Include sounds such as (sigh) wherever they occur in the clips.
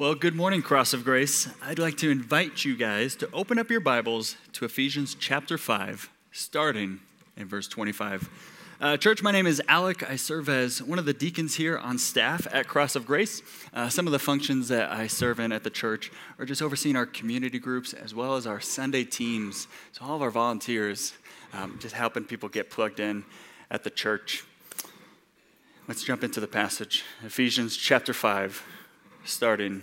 Well, good morning, Cross of Grace. I'd like to invite you guys to open up your Bibles to Ephesians chapter 5, starting in verse 25. Uh, church, my name is Alec. I serve as one of the deacons here on staff at Cross of Grace. Uh, some of the functions that I serve in at the church are just overseeing our community groups as well as our Sunday teams. So, all of our volunteers, um, just helping people get plugged in at the church. Let's jump into the passage Ephesians chapter 5, starting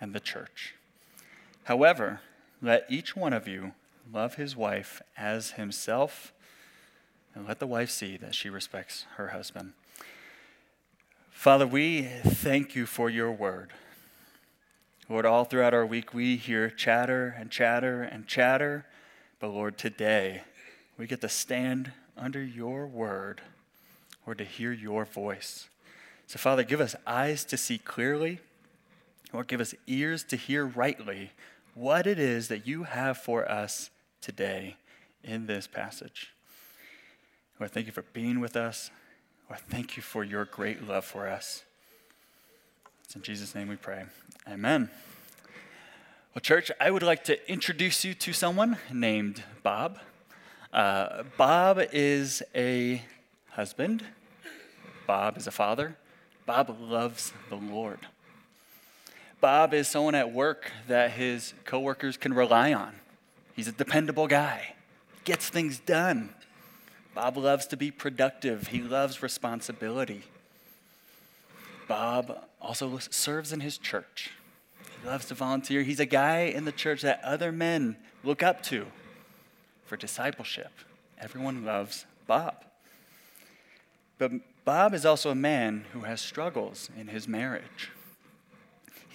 and the church. However, let each one of you love his wife as himself, and let the wife see that she respects her husband. Father, we thank you for your word. Lord, all throughout our week, we hear chatter and chatter and chatter. But Lord, today, we get to stand under your word or to hear your voice. So, Father, give us eyes to see clearly Lord, give us ears to hear rightly what it is that you have for us today in this passage. Lord, thank you for being with us. Lord, thank you for your great love for us. It's in Jesus' name we pray. Amen. Well, church, I would like to introduce you to someone named Bob. Uh, Bob is a husband, Bob is a father. Bob loves the Lord. Bob is someone at work that his coworkers can rely on. He's a dependable guy, gets things done. Bob loves to be productive, he loves responsibility. Bob also serves in his church. He loves to volunteer. He's a guy in the church that other men look up to for discipleship. Everyone loves Bob. But Bob is also a man who has struggles in his marriage.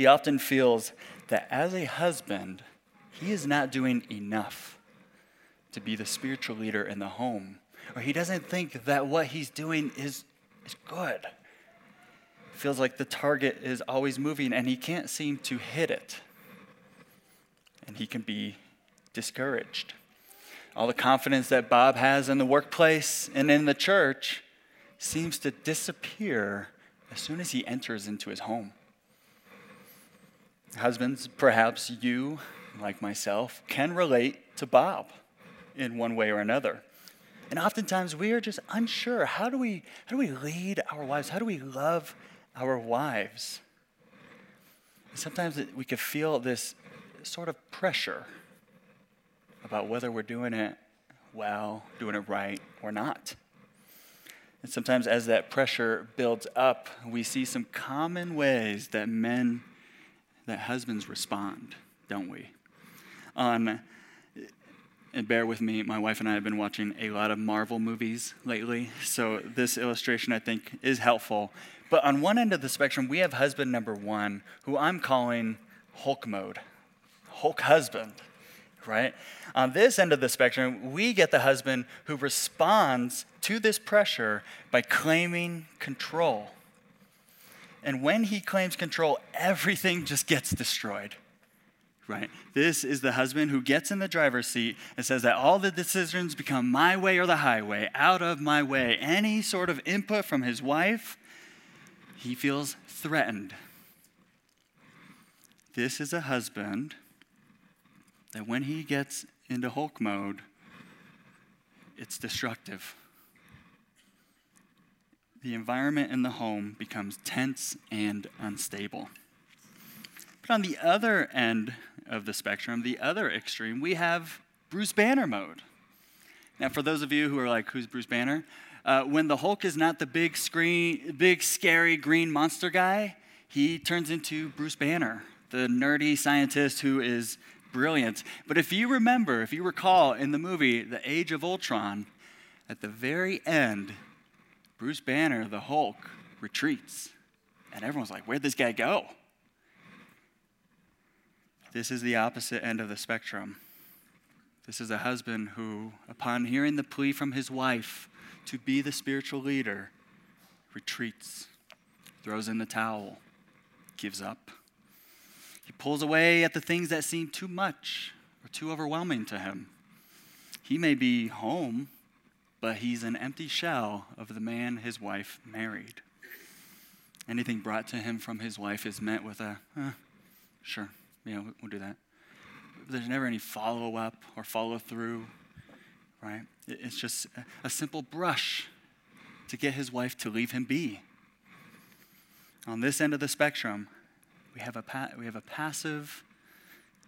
He often feels that as a husband, he is not doing enough to be the spiritual leader in the home. Or he doesn't think that what he's doing is, is good. Feels like the target is always moving and he can't seem to hit it. And he can be discouraged. All the confidence that Bob has in the workplace and in the church seems to disappear as soon as he enters into his home. Husbands, perhaps you, like myself, can relate to Bob in one way or another. And oftentimes we are just unsure. How do we, how do we lead our wives? How do we love our wives? Sometimes we can feel this sort of pressure about whether we're doing it well, doing it right, or not. And sometimes as that pressure builds up, we see some common ways that men that husbands respond, don't we? On, and bear with me, my wife and I have been watching a lot of Marvel movies lately, so this illustration I think is helpful. But on one end of the spectrum, we have husband number one, who I'm calling Hulk mode, Hulk husband, right? On this end of the spectrum, we get the husband who responds to this pressure by claiming control and when he claims control, everything just gets destroyed. Right? This is the husband who gets in the driver's seat and says that all the decisions become my way or the highway, out of my way. Any sort of input from his wife, he feels threatened. This is a husband that when he gets into Hulk mode, it's destructive the environment in the home becomes tense and unstable. But on the other end of the spectrum, the other extreme, we have Bruce Banner mode. Now, for those of you who are like, who's Bruce Banner? Uh, when the Hulk is not the big screen, big scary green monster guy, he turns into Bruce Banner, the nerdy scientist who is brilliant. But if you remember, if you recall in the movie The Age of Ultron, at the very end, Bruce Banner, the Hulk, retreats. And everyone's like, where'd this guy go? This is the opposite end of the spectrum. This is a husband who, upon hearing the plea from his wife to be the spiritual leader, retreats, throws in the towel, gives up. He pulls away at the things that seem too much or too overwhelming to him. He may be home, but he's an empty shell of the man his wife married. Anything brought to him from his wife is met with a, eh, sure, yeah, we'll do that. There's never any follow up or follow through, right? It's just a simple brush to get his wife to leave him be. On this end of the spectrum, we have a, pa- we have a passive,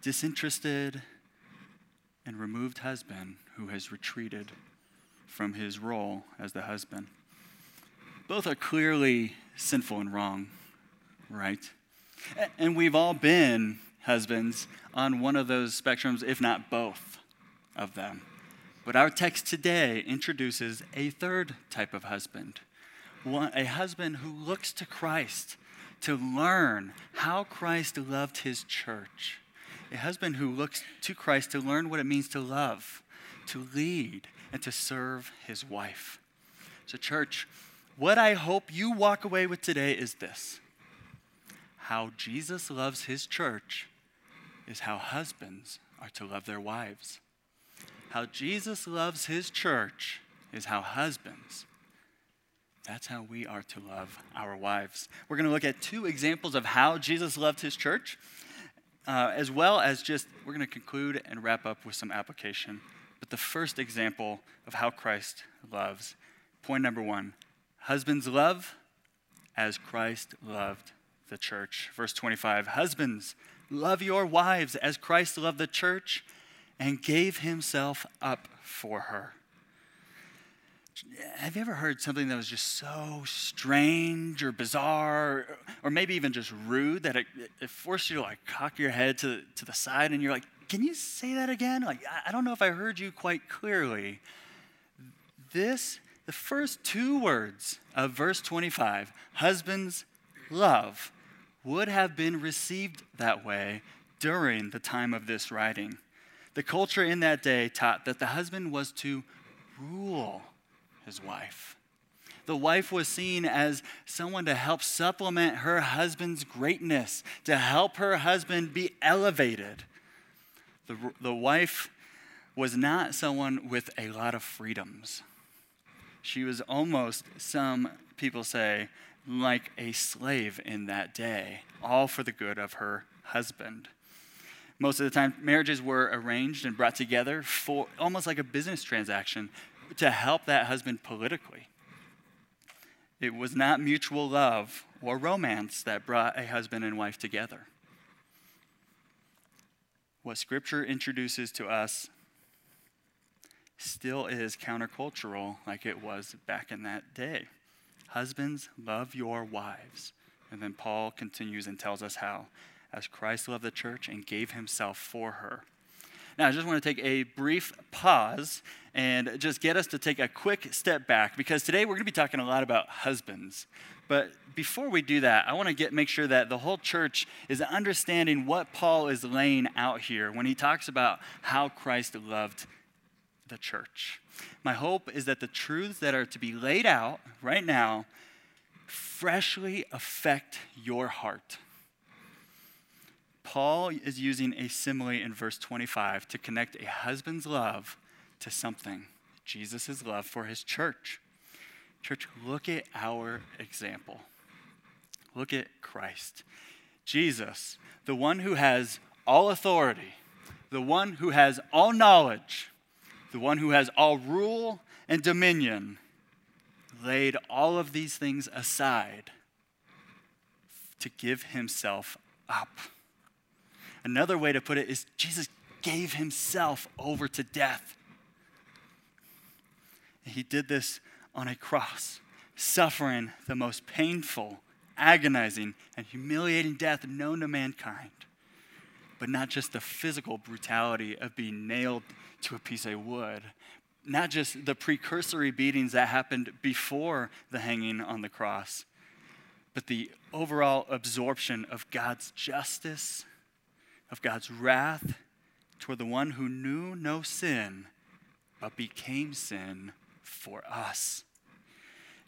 disinterested, and removed husband who has retreated from his role as the husband. Both are clearly sinful and wrong, right? And we've all been husbands on one of those spectrums, if not both of them. But our text today introduces a third type of husband one, a husband who looks to Christ to learn how Christ loved his church. A husband who looks to Christ to learn what it means to love, to lead, and to serve his wife. So, church, what I hope you walk away with today is this how Jesus loves his church is how husbands are to love their wives. How Jesus loves his church is how husbands that's how we are to love our wives. We're going to look at two examples of how Jesus loved his church, uh, as well as just, we're going to conclude and wrap up with some application. But the first example of how Christ loves, point number one husbands love as Christ loved the church. Verse 25 Husbands, love your wives as Christ loved the church and gave himself up for her have you ever heard something that was just so strange or bizarre or maybe even just rude that it, it forced you to like cock your head to, to the side and you're like can you say that again like i don't know if i heard you quite clearly this the first two words of verse 25 husbands love would have been received that way during the time of this writing the culture in that day taught that the husband was to rule his wife. The wife was seen as someone to help supplement her husband's greatness, to help her husband be elevated. The, the wife was not someone with a lot of freedoms. She was almost, some people say, like a slave in that day, all for the good of her husband. Most of the time, marriages were arranged and brought together for almost like a business transaction to help that husband politically. It was not mutual love or romance that brought a husband and wife together. What Scripture introduces to us still is countercultural like it was back in that day. Husbands, love your wives. And then Paul continues and tells us how, as Christ loved the church and gave himself for her. Now, I just want to take a brief pause and just get us to take a quick step back because today we're going to be talking a lot about husbands. But before we do that, I want to get make sure that the whole church is understanding what Paul is laying out here when he talks about how Christ loved the church. My hope is that the truths that are to be laid out right now freshly affect your heart. Paul is using a simile in verse 25 to connect a husband's love to something Jesus' love for his church. Church, look at our example. Look at Christ. Jesus, the one who has all authority, the one who has all knowledge, the one who has all rule and dominion, laid all of these things aside to give himself up Another way to put it is Jesus gave himself over to death. He did this on a cross, suffering the most painful, agonizing, and humiliating death known to mankind. But not just the physical brutality of being nailed to a piece of wood, not just the precursory beatings that happened before the hanging on the cross, but the overall absorption of God's justice, of God's wrath toward the one who knew no sin, but became sin for us.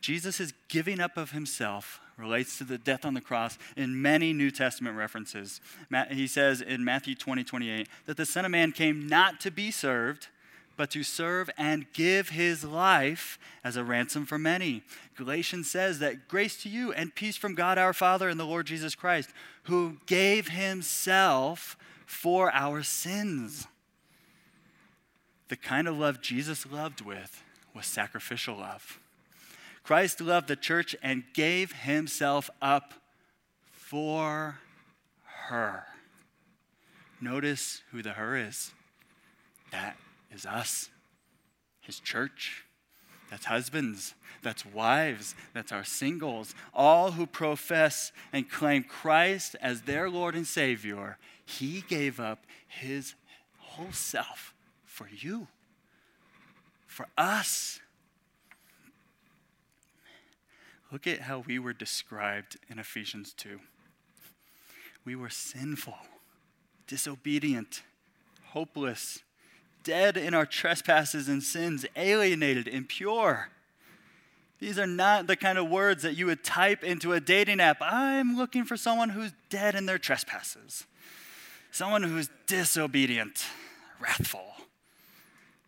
Jesus' giving up of himself relates to the death on the cross in many New Testament references. He says in Matthew 20, 28, that the Son of Man came not to be served, but to serve and give his life as a ransom for many. Galatians says that grace to you and peace from God our Father and the Lord Jesus Christ, who gave himself for our sins. The kind of love Jesus loved with was sacrificial love. Christ loved the church and gave himself up for her. Notice who the her is. That is us, his church. That's husbands, that's wives, that's our singles, all who profess and claim Christ as their Lord and Savior. He gave up his whole self for you, for us. Look at how we were described in Ephesians 2. We were sinful, disobedient, hopeless, dead in our trespasses and sins, alienated, impure. These are not the kind of words that you would type into a dating app. I'm looking for someone who's dead in their trespasses, someone who's disobedient, wrathful.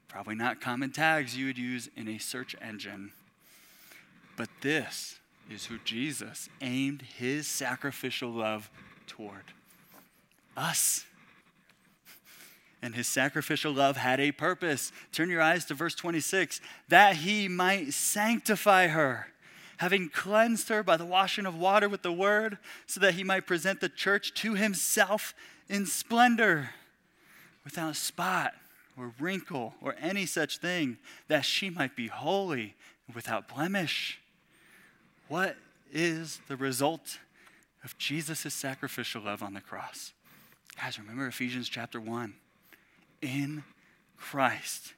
Probably not common tags you would use in a search engine. But this is who Jesus aimed his sacrificial love toward us and his sacrificial love had a purpose. Turn your eyes to verse 26 that he might sanctify her, having cleansed her by the washing of water with the word, so that he might present the church to himself in splendor, without spot or wrinkle or any such thing, that she might be holy and without blemish. What is the result of Jesus' sacrificial love on the cross? Guys, remember Ephesians chapter 1 in Christ,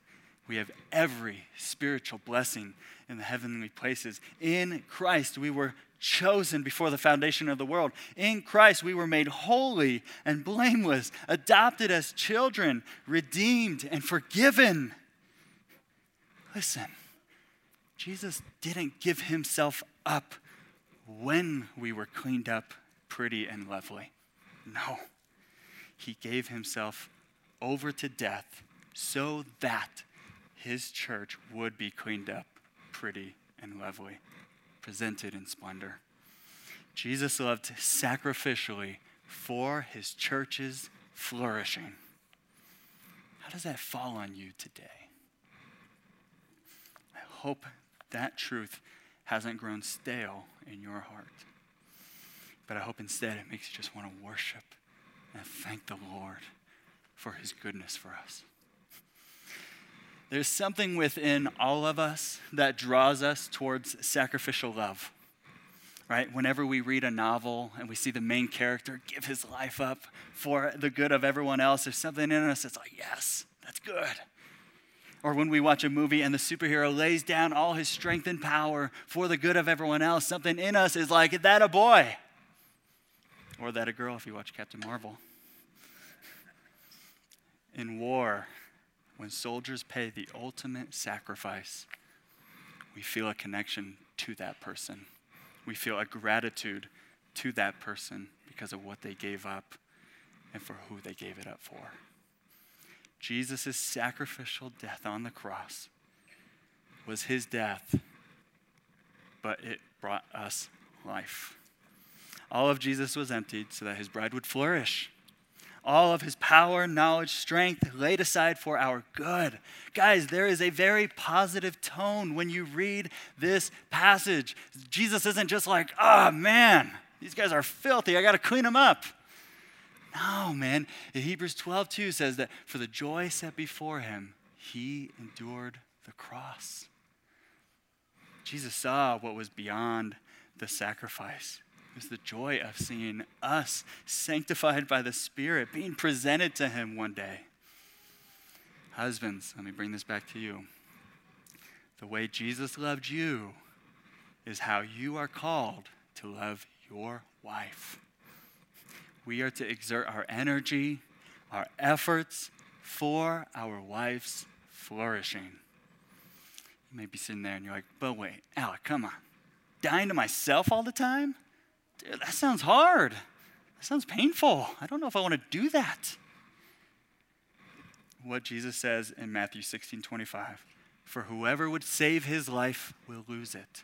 we have every spiritual blessing in the heavenly places. In Christ, we were chosen before the foundation of the world. In Christ, we were made holy and blameless, adopted as children, redeemed and forgiven. Listen, Jesus didn't give himself up when we were cleaned up, pretty, and lovely. No, he gave himself over to death so that his church would be cleaned up, pretty, and lovely, presented in splendor. Jesus loved sacrificially for his church's flourishing. How does that fall on you today? I hope that truth hasn't grown stale in your heart. But I hope instead it makes you just want to worship and thank the Lord for his goodness for us. There's something within all of us that draws us towards sacrificial love. Right? Whenever we read a novel and we see the main character give his life up for the good of everyone else, there's something in us that's like, yes, that's good. Or when we watch a movie and the superhero lays down all his strength and power for the good of everyone else, something in us is like, that a boy? Or that a girl if you watch Captain Marvel. In war, when soldiers pay the ultimate sacrifice, we feel a connection to that person. We feel a gratitude to that person because of what they gave up and for who they gave it up for. Jesus' sacrificial death on the cross was his death, but it brought us life. All of Jesus was emptied so that his bride would flourish all of his power, knowledge, strength laid aside for our good. Guys, there is a very positive tone when you read this passage. Jesus isn't just like, oh man, these guys are filthy, I got to clean them up. No, man. Hebrews 12, 2 says that for the joy set before him, he endured the cross. Jesus saw what was beyond the sacrifice. Was the joy of seeing us sanctified by the Spirit, being presented to him one day. Husbands, let me bring this back to you. The way Jesus loved you is how you are called to love your wife. We are to exert our energy, our efforts for our wife's flourishing. You may be sitting there and you're like, but wait, Alec, come on. Dying to myself all the time? Dude, that sounds hard. That sounds painful. I don't know if I want to do that. What Jesus says in Matthew 16 25 For whoever would save his life will lose it.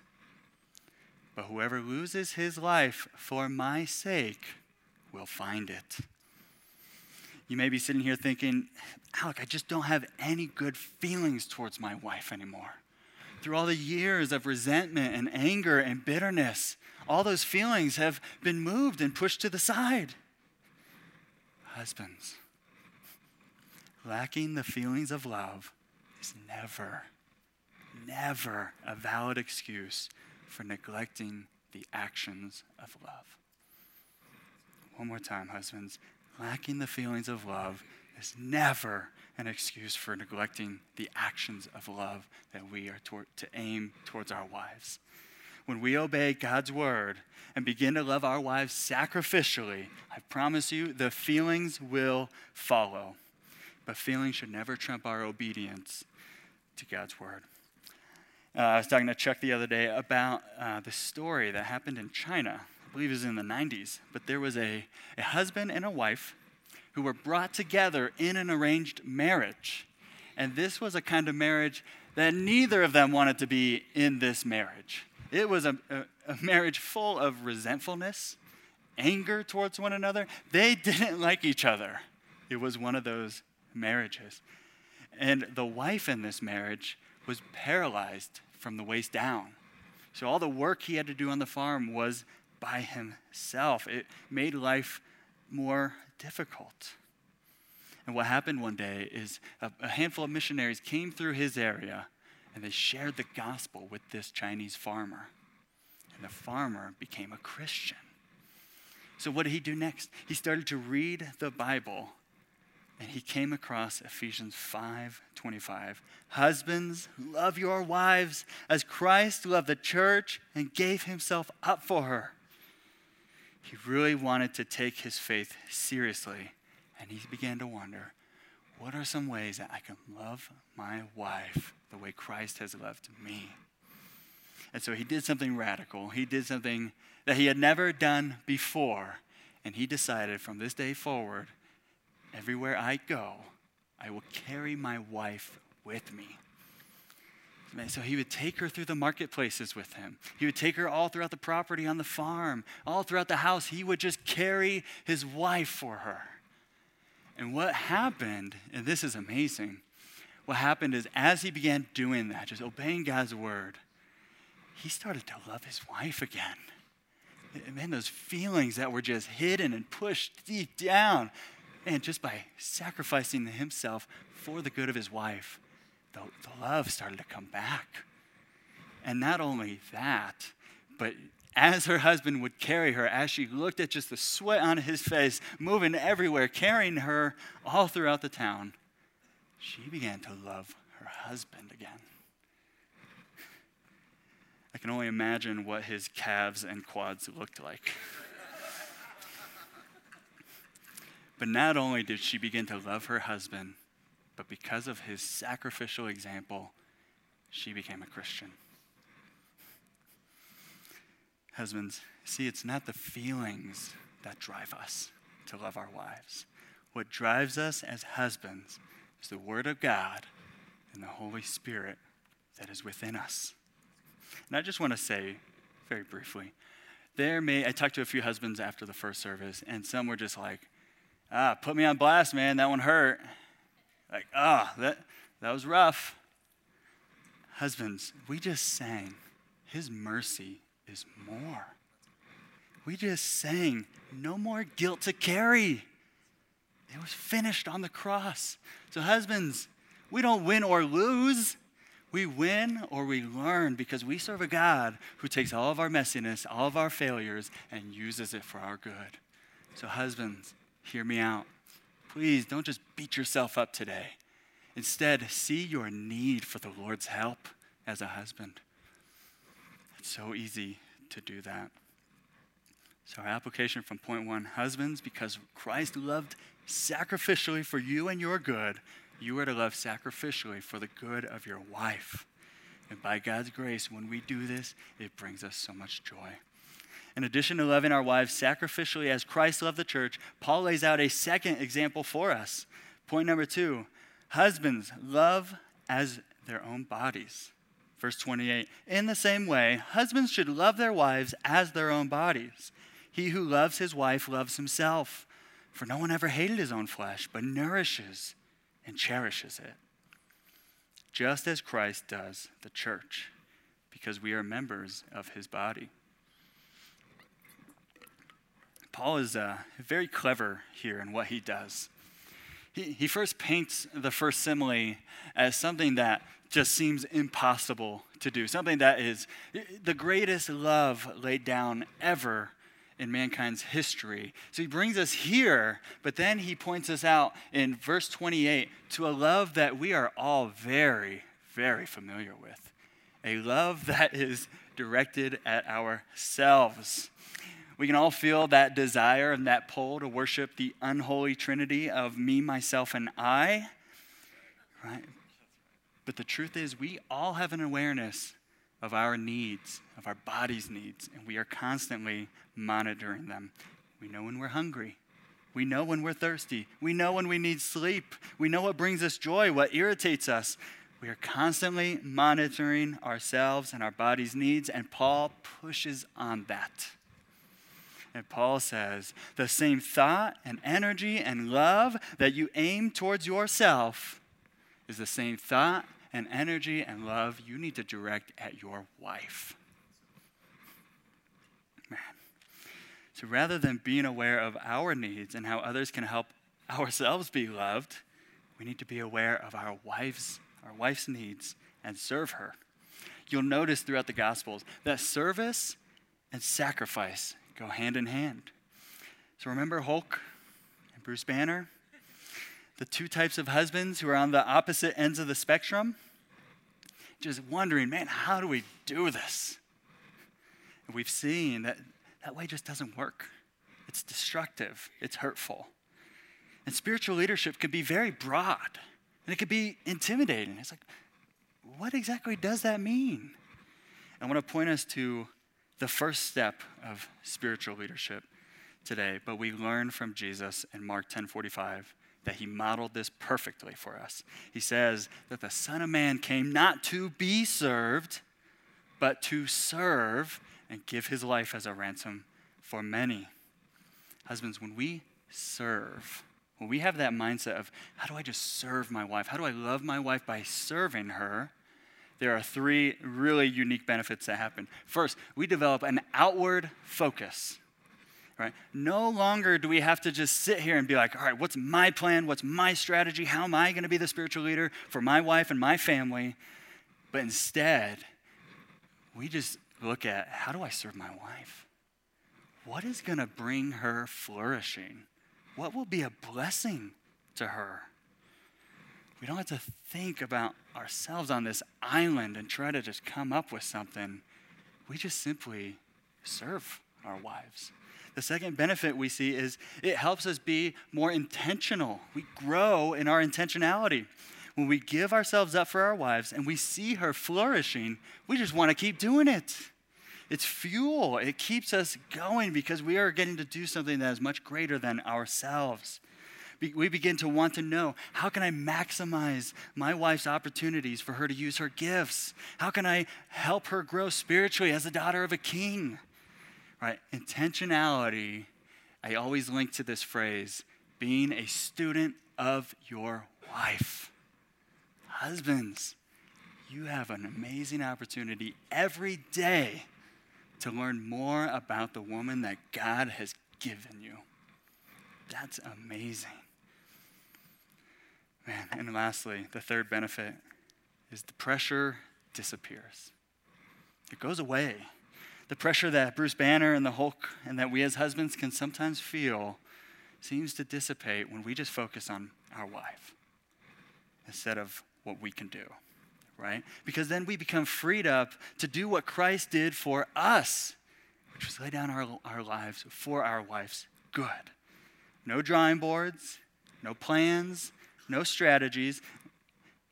But whoever loses his life for my sake will find it. You may be sitting here thinking, Alec, I just don't have any good feelings towards my wife anymore. Through all the years of resentment and anger and bitterness, all those feelings have been moved and pushed to the side. Husbands, lacking the feelings of love is never, never a valid excuse for neglecting the actions of love. One more time, husbands. Lacking the feelings of love is never an excuse for neglecting the actions of love that we are to, to aim towards our wives. When we obey God's word and begin to love our wives sacrificially, I promise you the feelings will follow. But feelings should never trump our obedience to God's word. Uh, I was talking to Chuck the other day about uh, the story that happened in China I believe it was in the 90s, but there was a, a husband and a wife who were brought together in an arranged marriage. And this was a kind of marriage that neither of them wanted to be in this marriage. It was a, a, a marriage full of resentfulness, anger towards one another. They (laughs) didn't like each other. It was one of those marriages. And the wife in this marriage was paralyzed from the waist down. So all the work he had to do on the farm was by himself. It made life more difficult. And what happened one day is a, a, handful of missionaries came through his area and they shared the gospel with this Chinese farmer. And the farmer became a Christian. So, what did he do next? He started to read the Bible and he came across Ephesians 5:25. Husbands, love your wives as Christ loved the church and gave himself up for her he really wanted to take his faith seriously. And he began to wonder what are some ways that I can love my wife the way Christ has loved me? And so he did something radical. He did something that he had never done before. And he decided from this day forward, everywhere I go, I will carry my wife with me. So he would take her through the marketplaces with him. He would take her all throughout the property on the farm, all throughout the house. He would just carry his wife for her. And what happened, and this is amazing, what happened is as he began doing that, just obeying God's word, he started to love his wife again. And Man, those feelings that were just hidden and pushed deep down, and just by sacrificing himself for the good of his wife, the, the love started to come back. And not only that, but as her husband would carry her, as she looked at just the sweat on his face, moving everywhere, carrying her all throughout the town, she began to love her husband again. I can only imagine what his calves and quads looked like. but not only did she begin to love her husband, but because of his sacrificial example, she became a Christian. Husbands, see, it's not the feelings that drive us to love our wives. What drives us as husbands is the Word of God and the Holy Spirit that is within us. And I just want to say very briefly there may, I talked to a few husbands after the first service, and some were just like, ah, put me on blast, man, that one hurt. Like, ah, oh, that, that was rough. Husbands, we just sang, His mercy is more. We just sang, no more guilt to carry. It was finished on the cross. So, husbands, we don't win or lose. We win or we learn because we serve a God who takes all of our messiness, all of our failures, and uses it for our good. So, husbands, hear me out. Please don't just beat yourself up today. Instead, see your need for the Lord's help as a husband. It's so easy to do that. So, our application from point one husbands, because Christ loved sacrificially for you and your good, you are to love sacrificially for the good of your wife. And by God's grace, when we do this, it brings us so much joy. In addition to loving our wives sacrificially as Christ loved the church, Paul lays out a second example for us. Point number two husbands, love as their own bodies. Verse 28 In the same way, husbands should love their wives as their own bodies. He who loves his wife loves himself. For no one ever hated his own flesh, but nourishes and cherishes it. Just as Christ does the church, because we are members of his body. Paul is uh, very clever here in what he does. He, he first paints the first simile as something that just seems impossible to do, something that is the greatest love laid down ever in mankind's history. So he brings us here, but then he points us out in verse 28 to a love that we are all very, very familiar with. A love that is directed at ourselves. We can all feel that desire and that pull to worship the unholy trinity of me, myself, and I. Right? But the truth is, we all have an awareness of our needs, of our body's needs, and we are constantly monitoring them. We know when we're hungry. We know when we're thirsty. We know when we need sleep. We know what brings us joy, what irritates us. We are constantly monitoring ourselves and our body's needs, and Paul pushes on that. And Paul says, the same thought and energy and love that you aim towards yourself is the same thought and energy and love you need to direct at your wife. Man. So rather than being aware of our needs and how others can help ourselves be loved, we need to be aware of our wives, our wife's needs and serve her. You'll notice throughout the Gospels that service and sacrifice go hand in hand. So remember Hulk and Bruce Banner? The two types of husbands who are on the opposite ends of the spectrum? just wondering, man, how do we do this? And we've seen that that way just doesn't work. It's destructive, it's hurtful. And spiritual leadership can be very broad, and it can be intimidating. It's like, what exactly does that mean? I want to point us to the first step of spiritual leadership today, but we learn from Jesus in Mark 10 45 that he modeled this perfectly for us. He says that the Son of Man came not to be served, but to serve and give his life as a ransom for many. Husbands, when we serve, when we have that mindset of how do I just serve my wife? How do I love my wife by serving her? There are three really unique benefits that happen. First, we develop an outward focus right? No longer do we have to just sit here and be like, all right, what's my plan? What's my strategy? How am I going to be the spiritual leader for my wife and my family? But instead, we just look at how do I serve my wife? What is going to bring her flourishing? What will be a blessing to her? We don't have to think about ourselves on this island and try to just come up with something. We just simply serve our wives. The second benefit we see is it helps us be more intentional. We grow in our intentionality. When we give ourselves up for our wives and we see her flourishing, we just want to keep doing it. It's fuel. It keeps us going because we are getting to do something that is much greater than ourselves. We begin to want to know how can I maximize my wife's opportunities for her to use her gifts? How can I help her grow spiritually as a daughter of a king? right? Intentionality, I always link to this phrase being a student of your wife. Husbands, you have an amazing opportunity every day to learn more about the woman that God has given you. That's amazing. And lastly, the third benefit is the pressure disappears. It goes away. The pressure that Bruce Banner and the Hulk and that we as husbands can sometimes feel seems to dissipate when we just focus on our wife instead of what we can do, right? Because then we become freed up to do what Christ did for us, which was lay down our, our lives for our wife's good. No drawing boards, no plans, no strategies.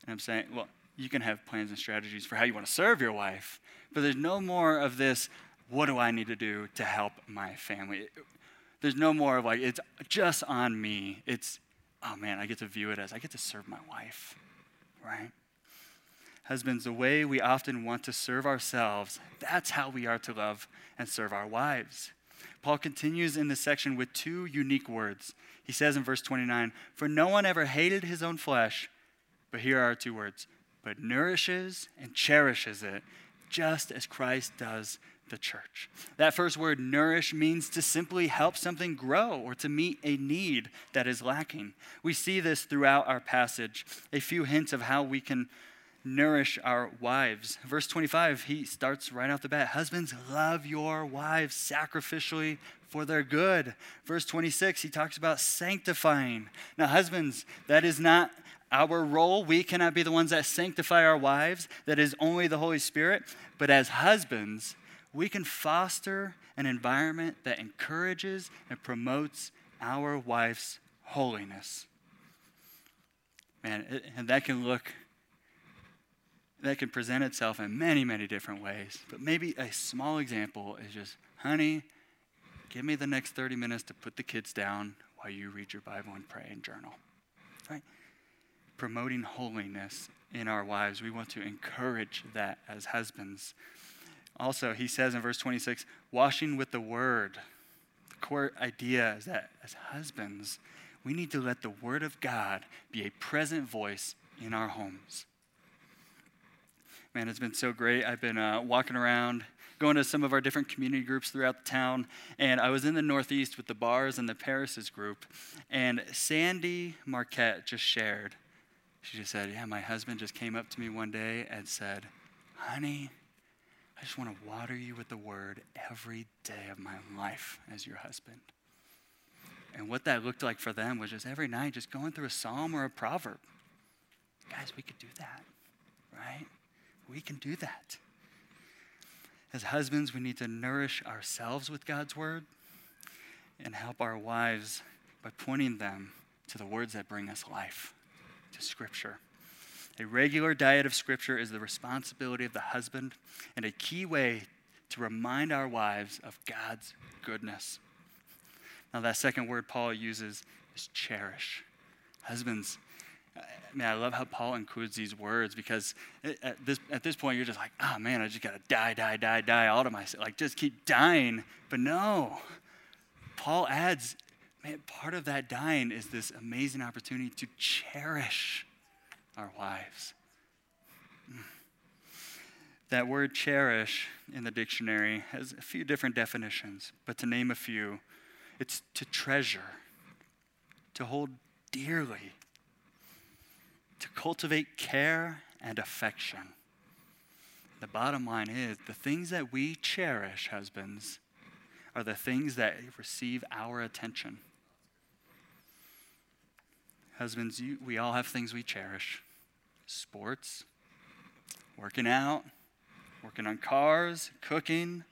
And I'm saying, well, you can have plans and strategies for how you want to serve your wife, but there's no more of this, what do I need to do to help my family? There's no more of like, it's just on me. It's, oh man, I get to view it as I get to serve my wife, right? Husbands, the way we often want to serve ourselves, that's how we are to love and serve our wives. Paul continues in this section with two unique words. He says in verse 29 For no one ever hated his own flesh, but here are two words, but nourishes and cherishes it, just as Christ does the church. That first word, nourish, means to simply help something grow or to meet a need that is lacking. We see this throughout our passage. A few hints of how we can nourish our wives. Verse 25, he starts right off the bat Husbands, love your wives sacrificially for their good. Verse 26, he talks about sanctifying. Now, husbands, that is not our role. We cannot be the ones that sanctify our wives, that is only the Holy Spirit. But as husbands, we can foster an environment that encourages and promotes our wife's holiness. Man, and that can look, that can present itself in many, many different ways. But maybe a small example is just, honey, give me the next 30 minutes to put the kids down while you read your Bible and pray and journal. Right? Promoting holiness in our wives. We want to encourage that as husbands. Also, he says in verse 26, washing with the word. The core idea is that as husbands, we need to let the word of God be a present voice in our homes. Man, it's been so great. I've been uh, walking around, going to some of our different community groups throughout the town, and I was in the Northeast with the Bars and the Paris's group, and Sandy Marquette just shared. She just said, Yeah, my husband just came up to me one day and said, Honey, I just want to water you with the word every day of my life as your husband. And what that looked like for them was just every night, just going through a psalm or a proverb. Guys, we could do that, right? We can do that. As husbands, we need to nourish ourselves with God's word and help our wives by pointing them to the words that bring us life, to Scripture. A regular diet of Scripture is the responsibility of the husband and a key way to remind our wives of God's goodness. Now, that second word Paul uses is cherish. Husbands, I mean, I love how Paul includes these words because at this, at this point, you're just like, oh man, I just got to die, die, die, die all to myself. Like, just keep dying. But no, Paul adds, man, part of that dying is this amazing opportunity to cherish our wives. Hmm. That word cherish in the dictionary has a few different definitions, but to name a few, it's to treasure, to hold dearly, to cultivate care and affection. The bottom line is the things that we cherish, husbands, are the things that receive our attention. Husbands, you, we all have things we cherish sports, working out, working on cars, cooking,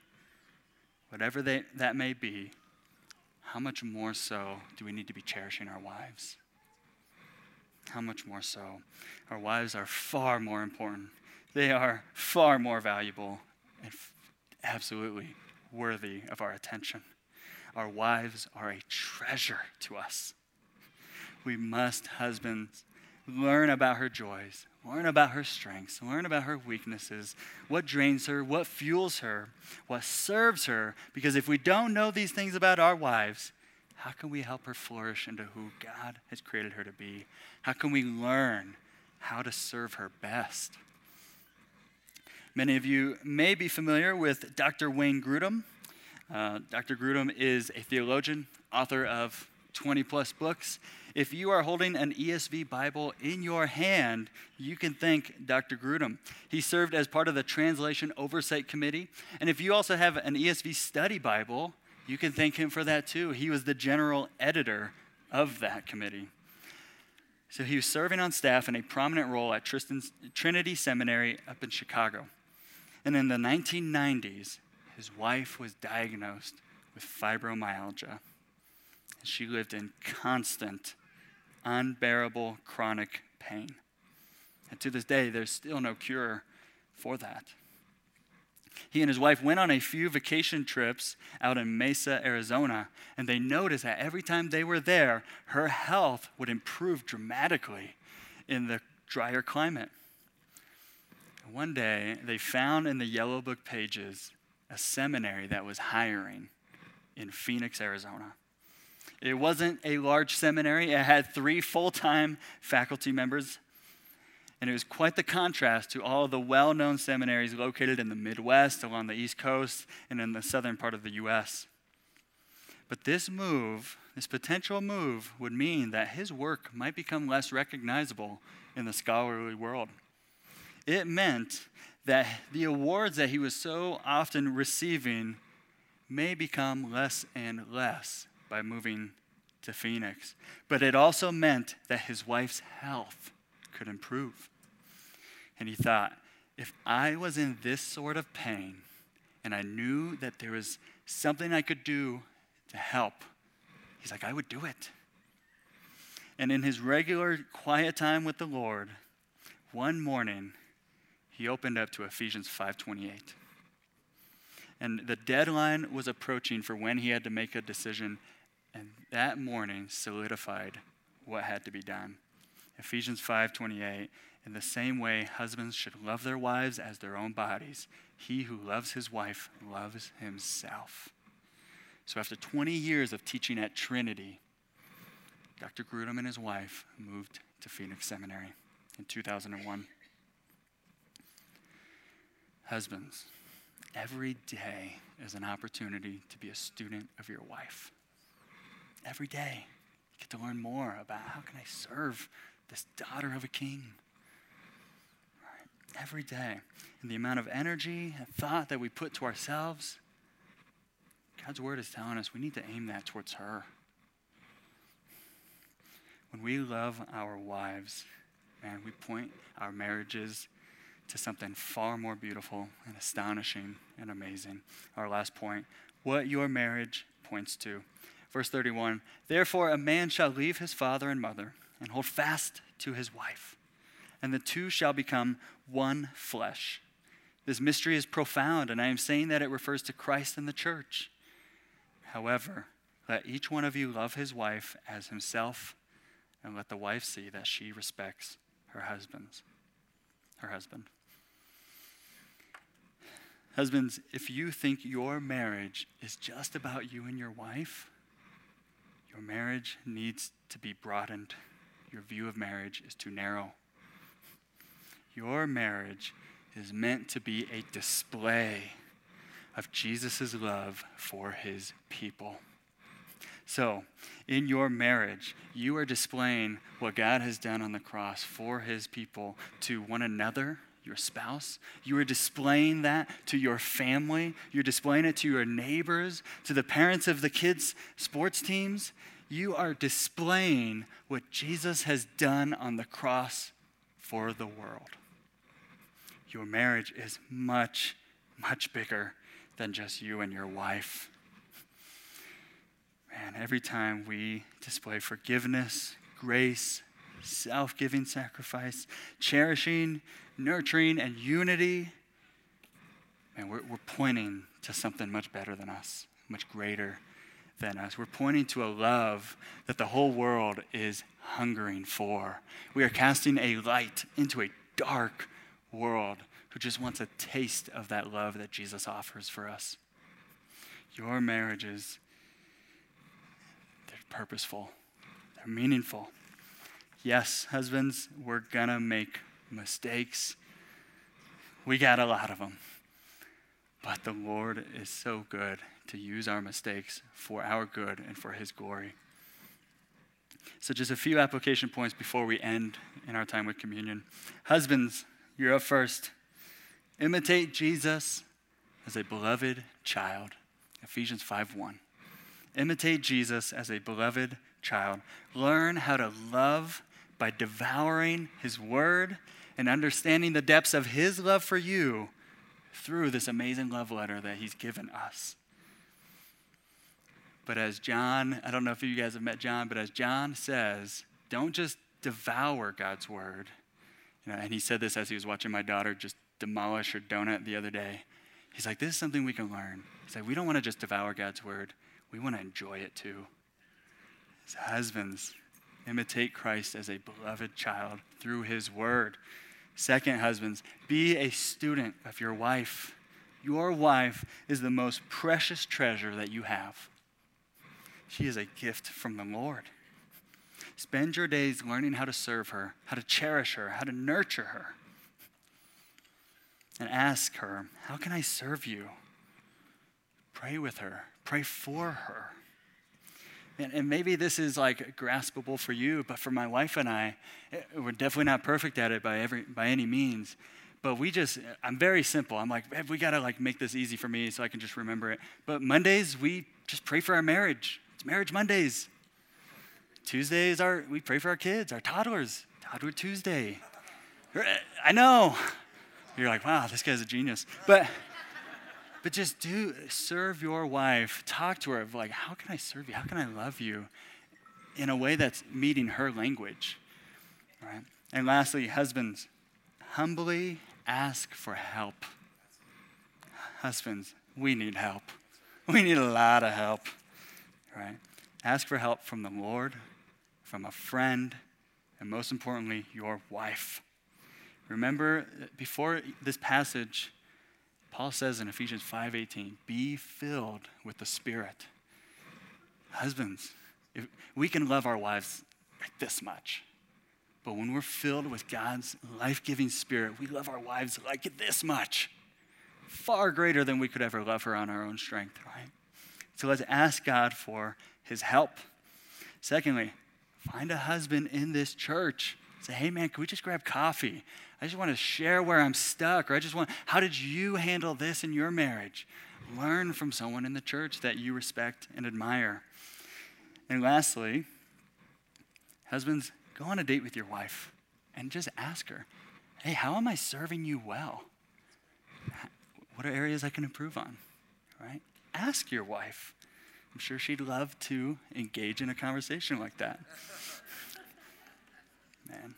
whatever they, that may be. How much more so do we need to be cherishing our wives? How much more so? Our wives are far more important. They are far more valuable and f- absolutely worthy of our attention. Our wives are a treasure to us we must, husbands, learn about her joys, learn about her strengths, learn about her weaknesses, what drains her, what fuels her, what serves her. Because if we don't know these things about our wives, how can we help her flourish into who God has created her to be? How can we learn how to serve her best? Many of you may be familiar with Dr. Wayne Grudem. Uh, Dr. Grudem is a theologian, author of 20 plus books. If you are holding an ESV Bible in your hand, you can thank Dr. Grudem. He served as part of the Translation Oversight Committee. And if you also have an ESV Study Bible, you can thank him for that too. He was the general editor of that committee. So he was serving on staff in a prominent role at Tristan's, Trinity Seminary up in Chicago. And in the 1990s, his wife was diagnosed with fibromyalgia. And she lived in constant, unbearable chronic pain. And to this day, there's still no cure for that. He and his wife went on a few vacation trips out in Mesa, Arizona, and they noticed that every time they were there, her health would improve dramatically in the drier climate. One day, they found in the Yellow Book pages a seminary that was hiring in Phoenix, Arizona. It wasn't a large seminary, it had three full time faculty members. And it was quite the contrast to all the well known seminaries located in the Midwest, along the East Coast, and in the southern part of the U.S. But this move, this potential move, would mean that his work might become less recognizable in the scholarly world. It meant that the awards that he was so often receiving may become less and less by moving to Phoenix. But it also meant that his wife's health could improve. And he thought, if I was in this sort of pain and I knew that there was something I could do to help, he's like, I would do it. And in his regular quiet time with the Lord, one morning, he opened up to Ephesians 5:28. And the deadline was approaching for when he had to make a decision, and that morning solidified what had to be done. Ephesians 5:28 In the same way husbands should love their wives as their own bodies. He who loves his wife loves himself. So after 20 years of teaching at Trinity, Dr. Grudem and his wife moved to Phoenix Seminary in 2001. Husbands, every day is an opportunity to be a student of your wife. Every day, you get to learn more about how can I serve this daughter of a king. Every day. And the amount of energy and thought that we put to ourselves, God's word is telling us we need to aim that towards her. When we love our wives, man, we point our marriages to something far more beautiful and astonishing and amazing. Our last point what your marriage points to. Verse 31 Therefore, a man shall leave his father and mother and hold fast to his wife, and the two shall become one flesh. This mystery is profound, and I am saying that it refers to Christ and the church. However, let each one of you love his wife as himself, and let the wife see that she respects her husband's her husband. Husbands, if you think your marriage is just about you and your wife, your marriage needs to be broadened. Your view of marriage is too narrow. Your marriage is meant to be a display of Jesus' love for his people. So, in your marriage, you are displaying what God has done on the cross for his people to one another, your spouse. You are displaying that to your family. You're displaying it to your neighbors, to the parents of the kids' sports teams. You are displaying what Jesus has done on the cross for the world. Your marriage is much, much bigger than just you and your wife. Man, every time we display forgiveness, grace, self giving sacrifice, cherishing, nurturing, and unity, man, we're, we're pointing to something much better than us, much greater than us. We're pointing to a love that the whole world is hungering for. We are casting a light into a dark world who just wants a taste of that love that Jesus offers for us. Your marriages they're purposeful, they're meaningful. Yes, husbands, we're gonna make mistakes. We got a lot of them. But the Lord is so good to use our mistakes for our good and for His glory. So, just a few application points before we end in our time with communion. Husbands, you're up first. Imitate Jesus as a beloved child. Ephesians 5 1. Imitate Jesus as a beloved child. Learn how to love by devouring his word and understanding the depths of his love for you through this amazing love letter that he's given us. But as John, I don't know if you guys have met John, but as John says, don't just devour God's word. You know, and he said this as he was watching my daughter just demolish her donut the other day. He's like, this is something we can learn. He's like, we don't want to just devour God's word, we want to enjoy it too. As husbands, imitate Christ as a beloved child through his word. Second, husbands, be a student of your wife. Your wife is the most precious treasure that you have. She is a gift from the Lord. Spend your days learning how to serve her, how to cherish her, how to nurture her. And ask her, How can I serve you? Pray with her, pray for her. And, and, maybe this is like graspable for you, but for my wife and I, eh, we're definitely not perfect at it by every by any means. But we just, I'm very simple. I'm like, we gotta like make this easy for me so I can just remember it. But Mondays, we just pray for our marriage. It's Marriage Mondays. Tuesdays are we pray for our kids, our toddlers. Toddler Tuesday. I know. You're like, wow, this guy's a genius. But but just do serve your wife. Talk to her like, how can I serve you? How can I love you in a way that's meeting her language? Right? And lastly, husbands, humbly ask for help. Husbands, we need help. We need a lot of help right? Ask for help from the Lord, from a friend, and most importantly, your wife. Remember, before this passage, Paul says in Ephesians 5:18, "Be filled with the Spirit." Husbands, we can love our wives like this much. But when we're filled with God's life-giving spirit, we love our wives like this much. Far greater than we could ever love her on our own strength, right? So let's ask God for his help. Secondly, find a husband in this church. Say, hey man, can we just grab coffee? I just want to share where I'm stuck, or I just want, how did you handle this in your marriage? Learn from someone in the church that you respect and admire. And lastly, husbands, go on a date with your wife and just ask her, hey, how am I serving you well? What are areas I can improve on? Right? Ask your wife. I'm sure she'd love to engage in a conversation like that. (laughs) Man.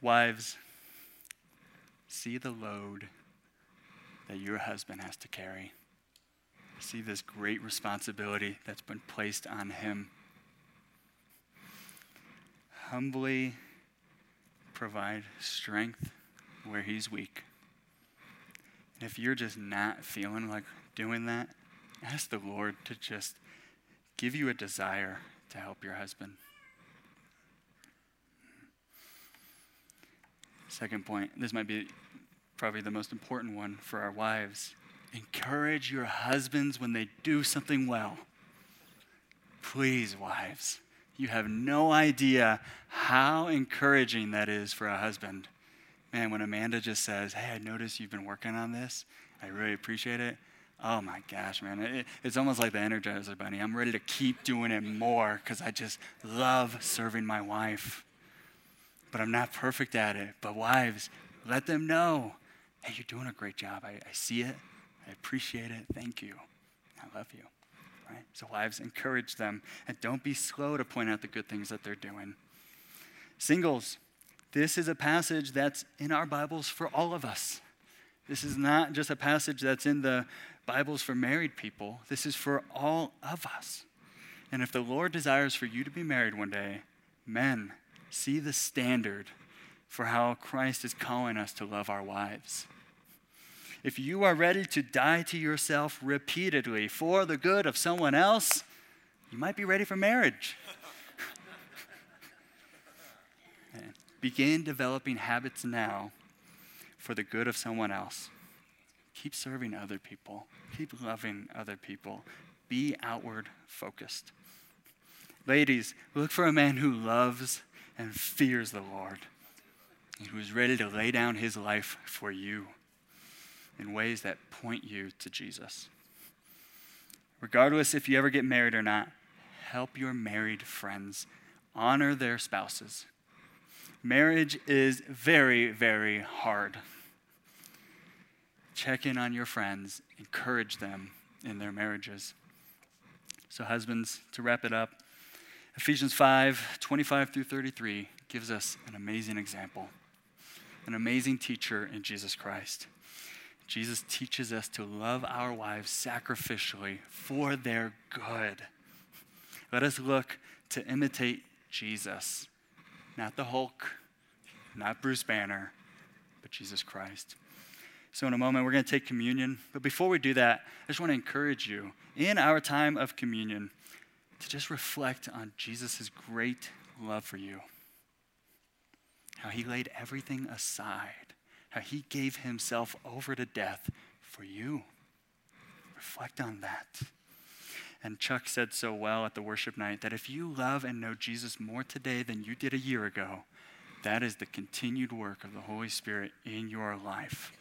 Wives, see the load that your husband has to carry. See this great responsibility that's been placed on him. Humbly provide strength where he's weak. And if you're just not feeling like doing that, ask the Lord to just give you a desire to help your husband. Second point, this might be probably the most important one for our wives. Encourage your husbands when they do something well. Please, wives, you have no idea how encouraging that is for a husband. Man, when Amanda just says, Hey, I noticed you've been working on this, I really appreciate it. Oh my gosh, man. It, it's almost like the Energizer Bunny. I'm ready to keep doing it more because I just love serving my wife. But I'm not perfect at it. But wives, let them know hey, you're doing a great job. I, I see it. I appreciate it. Thank you. I love you. Right? So, wives, encourage them and don't be slow to point out the good things that they're doing. Singles, this is a passage that's in our Bibles for all of us. This is not just a passage that's in the Bibles for married people. This is for all of us. And if the Lord desires for you to be married one day, men, see the standard for how Christ is calling us to love our wives. If you are ready to die to yourself repeatedly for the good of someone else, you might be ready for marriage. (laughs) Begin developing habits now for the good of someone else. Keep serving other people. Keep loving other people. Be outward focused. Ladies, look for a man who loves and fears the Lord and who is ready to lay down his life for you in ways that point you to Jesus. Regardless if you ever get married or not, help your married friends honor their spouses. Marriage is very, very hard. Check in on your friends, encourage them in their marriages. So, husbands, to wrap it up, Ephesians 5 25 through 33 gives us an amazing example, an amazing teacher in Jesus Christ. Jesus teaches us to love our wives sacrificially for their good. Let us look to imitate Jesus, not the Hulk, not Bruce Banner, but Jesus Christ. So, in a moment, we're going to take communion. But before we do that, I just want to encourage you in our time of communion to just reflect on Jesus' great love for you. How he laid everything aside, how he gave himself over to death for you. Reflect on that. And Chuck said so well at the worship night that if you love and know Jesus more today than you did a year ago, that is the continued work of the Holy Spirit in your life,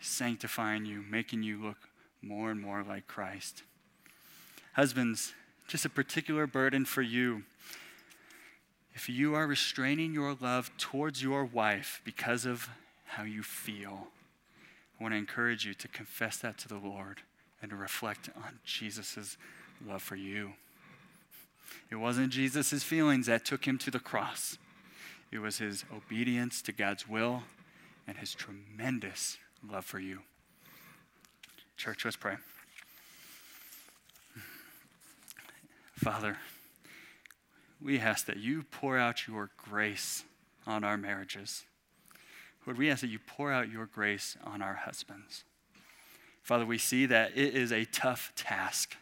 sanctifying you, making you look more and more like Christ. Husbands, just a particular burden for you. If you are restraining your love towards your wife because of how you feel, I want to encourage you to confess that to the Lord and to reflect on Jesus' love for you. It wasn't Jesus' feelings that took him to the cross, it was his obedience to God's will and his tremendous love for you. Church, let's pray. Father, we ask that you pour out your grace on our marriages. Lord, we ask that you pour out your grace on our husbands. Father, we see that it is a tough task,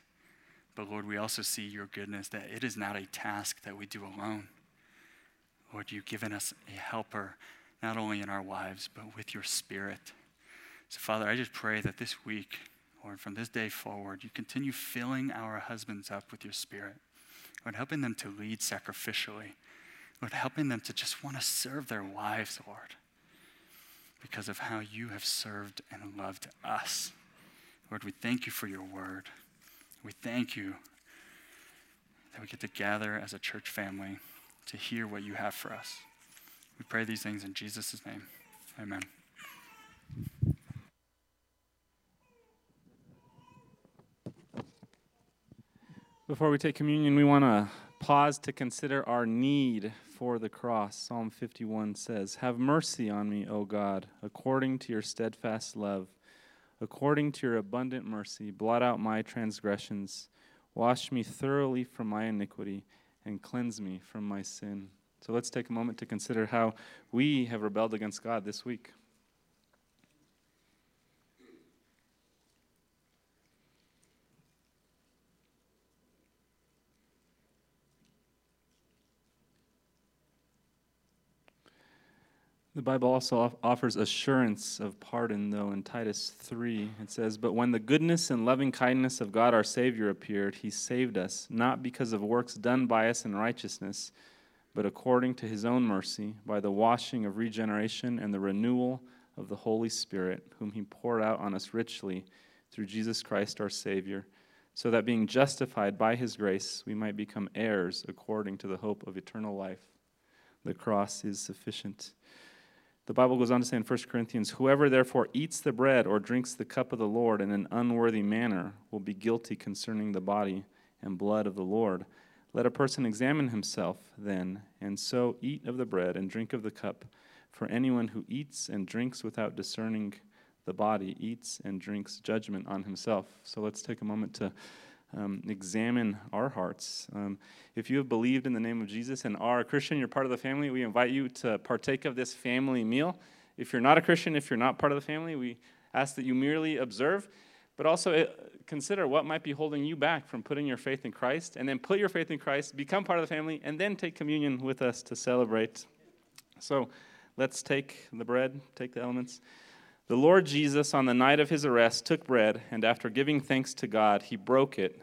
but Lord, we also see your goodness that it is not a task that we do alone. Lord, you've given us a helper, not only in our wives, but with your spirit. So, Father, I just pray that this week, Lord, from this day forward, you continue filling our husbands up with your spirit. Lord, helping them to lead sacrificially. Lord, helping them to just want to serve their wives, Lord, because of how you have served and loved us. Lord, we thank you for your word. We thank you that we get to gather as a church family to hear what you have for us. We pray these things in Jesus' name. Amen. Before we take communion, we want to pause to consider our need for the cross. Psalm 51 says, Have mercy on me, O God, according to your steadfast love According to your abundant mercy, blot out my transgressions. Wash me thoroughly from my iniquity and cleanse me from my sin. So let's take a moment to consider how we have rebelled against God this week. The Bible also offers assurance of pardon, though, in Titus 3. It says, But when the goodness and loving kindness of God our Savior appeared, he saved us, not because of works done by us in righteousness, but according to his own mercy, by the washing of regeneration and the renewal of the Holy Spirit, whom he poured out on us richly through Jesus Christ our Savior, so that being justified by his grace, we might become heirs according to the hope of eternal life. The cross is sufficient. The Bible goes on to say in 1 Corinthians, Whoever therefore eats the bread or drinks the cup of the Lord in an unworthy manner will be guilty concerning the body and blood of the Lord. Let a person examine himself then, and so eat of the bread and drink of the cup. For anyone who eats and drinks without discerning the body eats and drinks judgment on himself. So let's take a moment to um, examine our hearts. Um, if you have believed in the name of Jesus and are a Christian, you're part of the family, we invite you to partake of this family meal. If you're not a Christian, if you're not part of the family, we ask that you merely observe, but also uh, consider what might be holding you back from putting your faith in Christ, and then put your faith in Christ, become part of the family, and then take communion with us to celebrate. So let's take the bread, take the elements. The Lord Jesus, on the night of his arrest, took bread, and after giving thanks to God, he broke it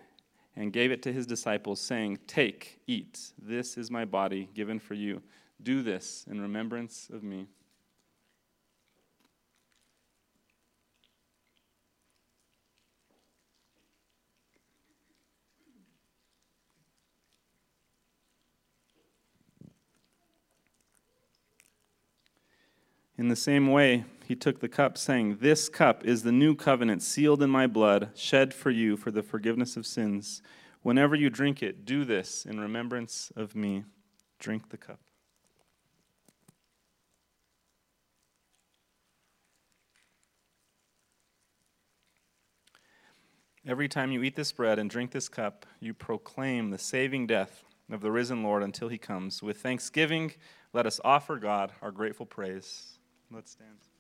and gave it to his disciples, saying, Take, eat, this is my body given for you. Do this in remembrance of me. In the same way, he took the cup, saying, This cup is the new covenant sealed in my blood, shed for you for the forgiveness of sins. Whenever you drink it, do this in remembrance of me. Drink the cup. Every time you eat this bread and drink this cup, you proclaim the saving death of the risen Lord until he comes. With thanksgiving, let us offer God our grateful praise. Let's stand.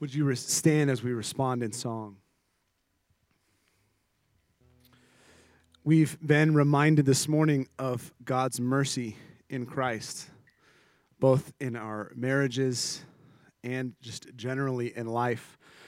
Would you stand as we respond in song? We've been reminded this morning of God's mercy in Christ, both in our marriages and just generally in life.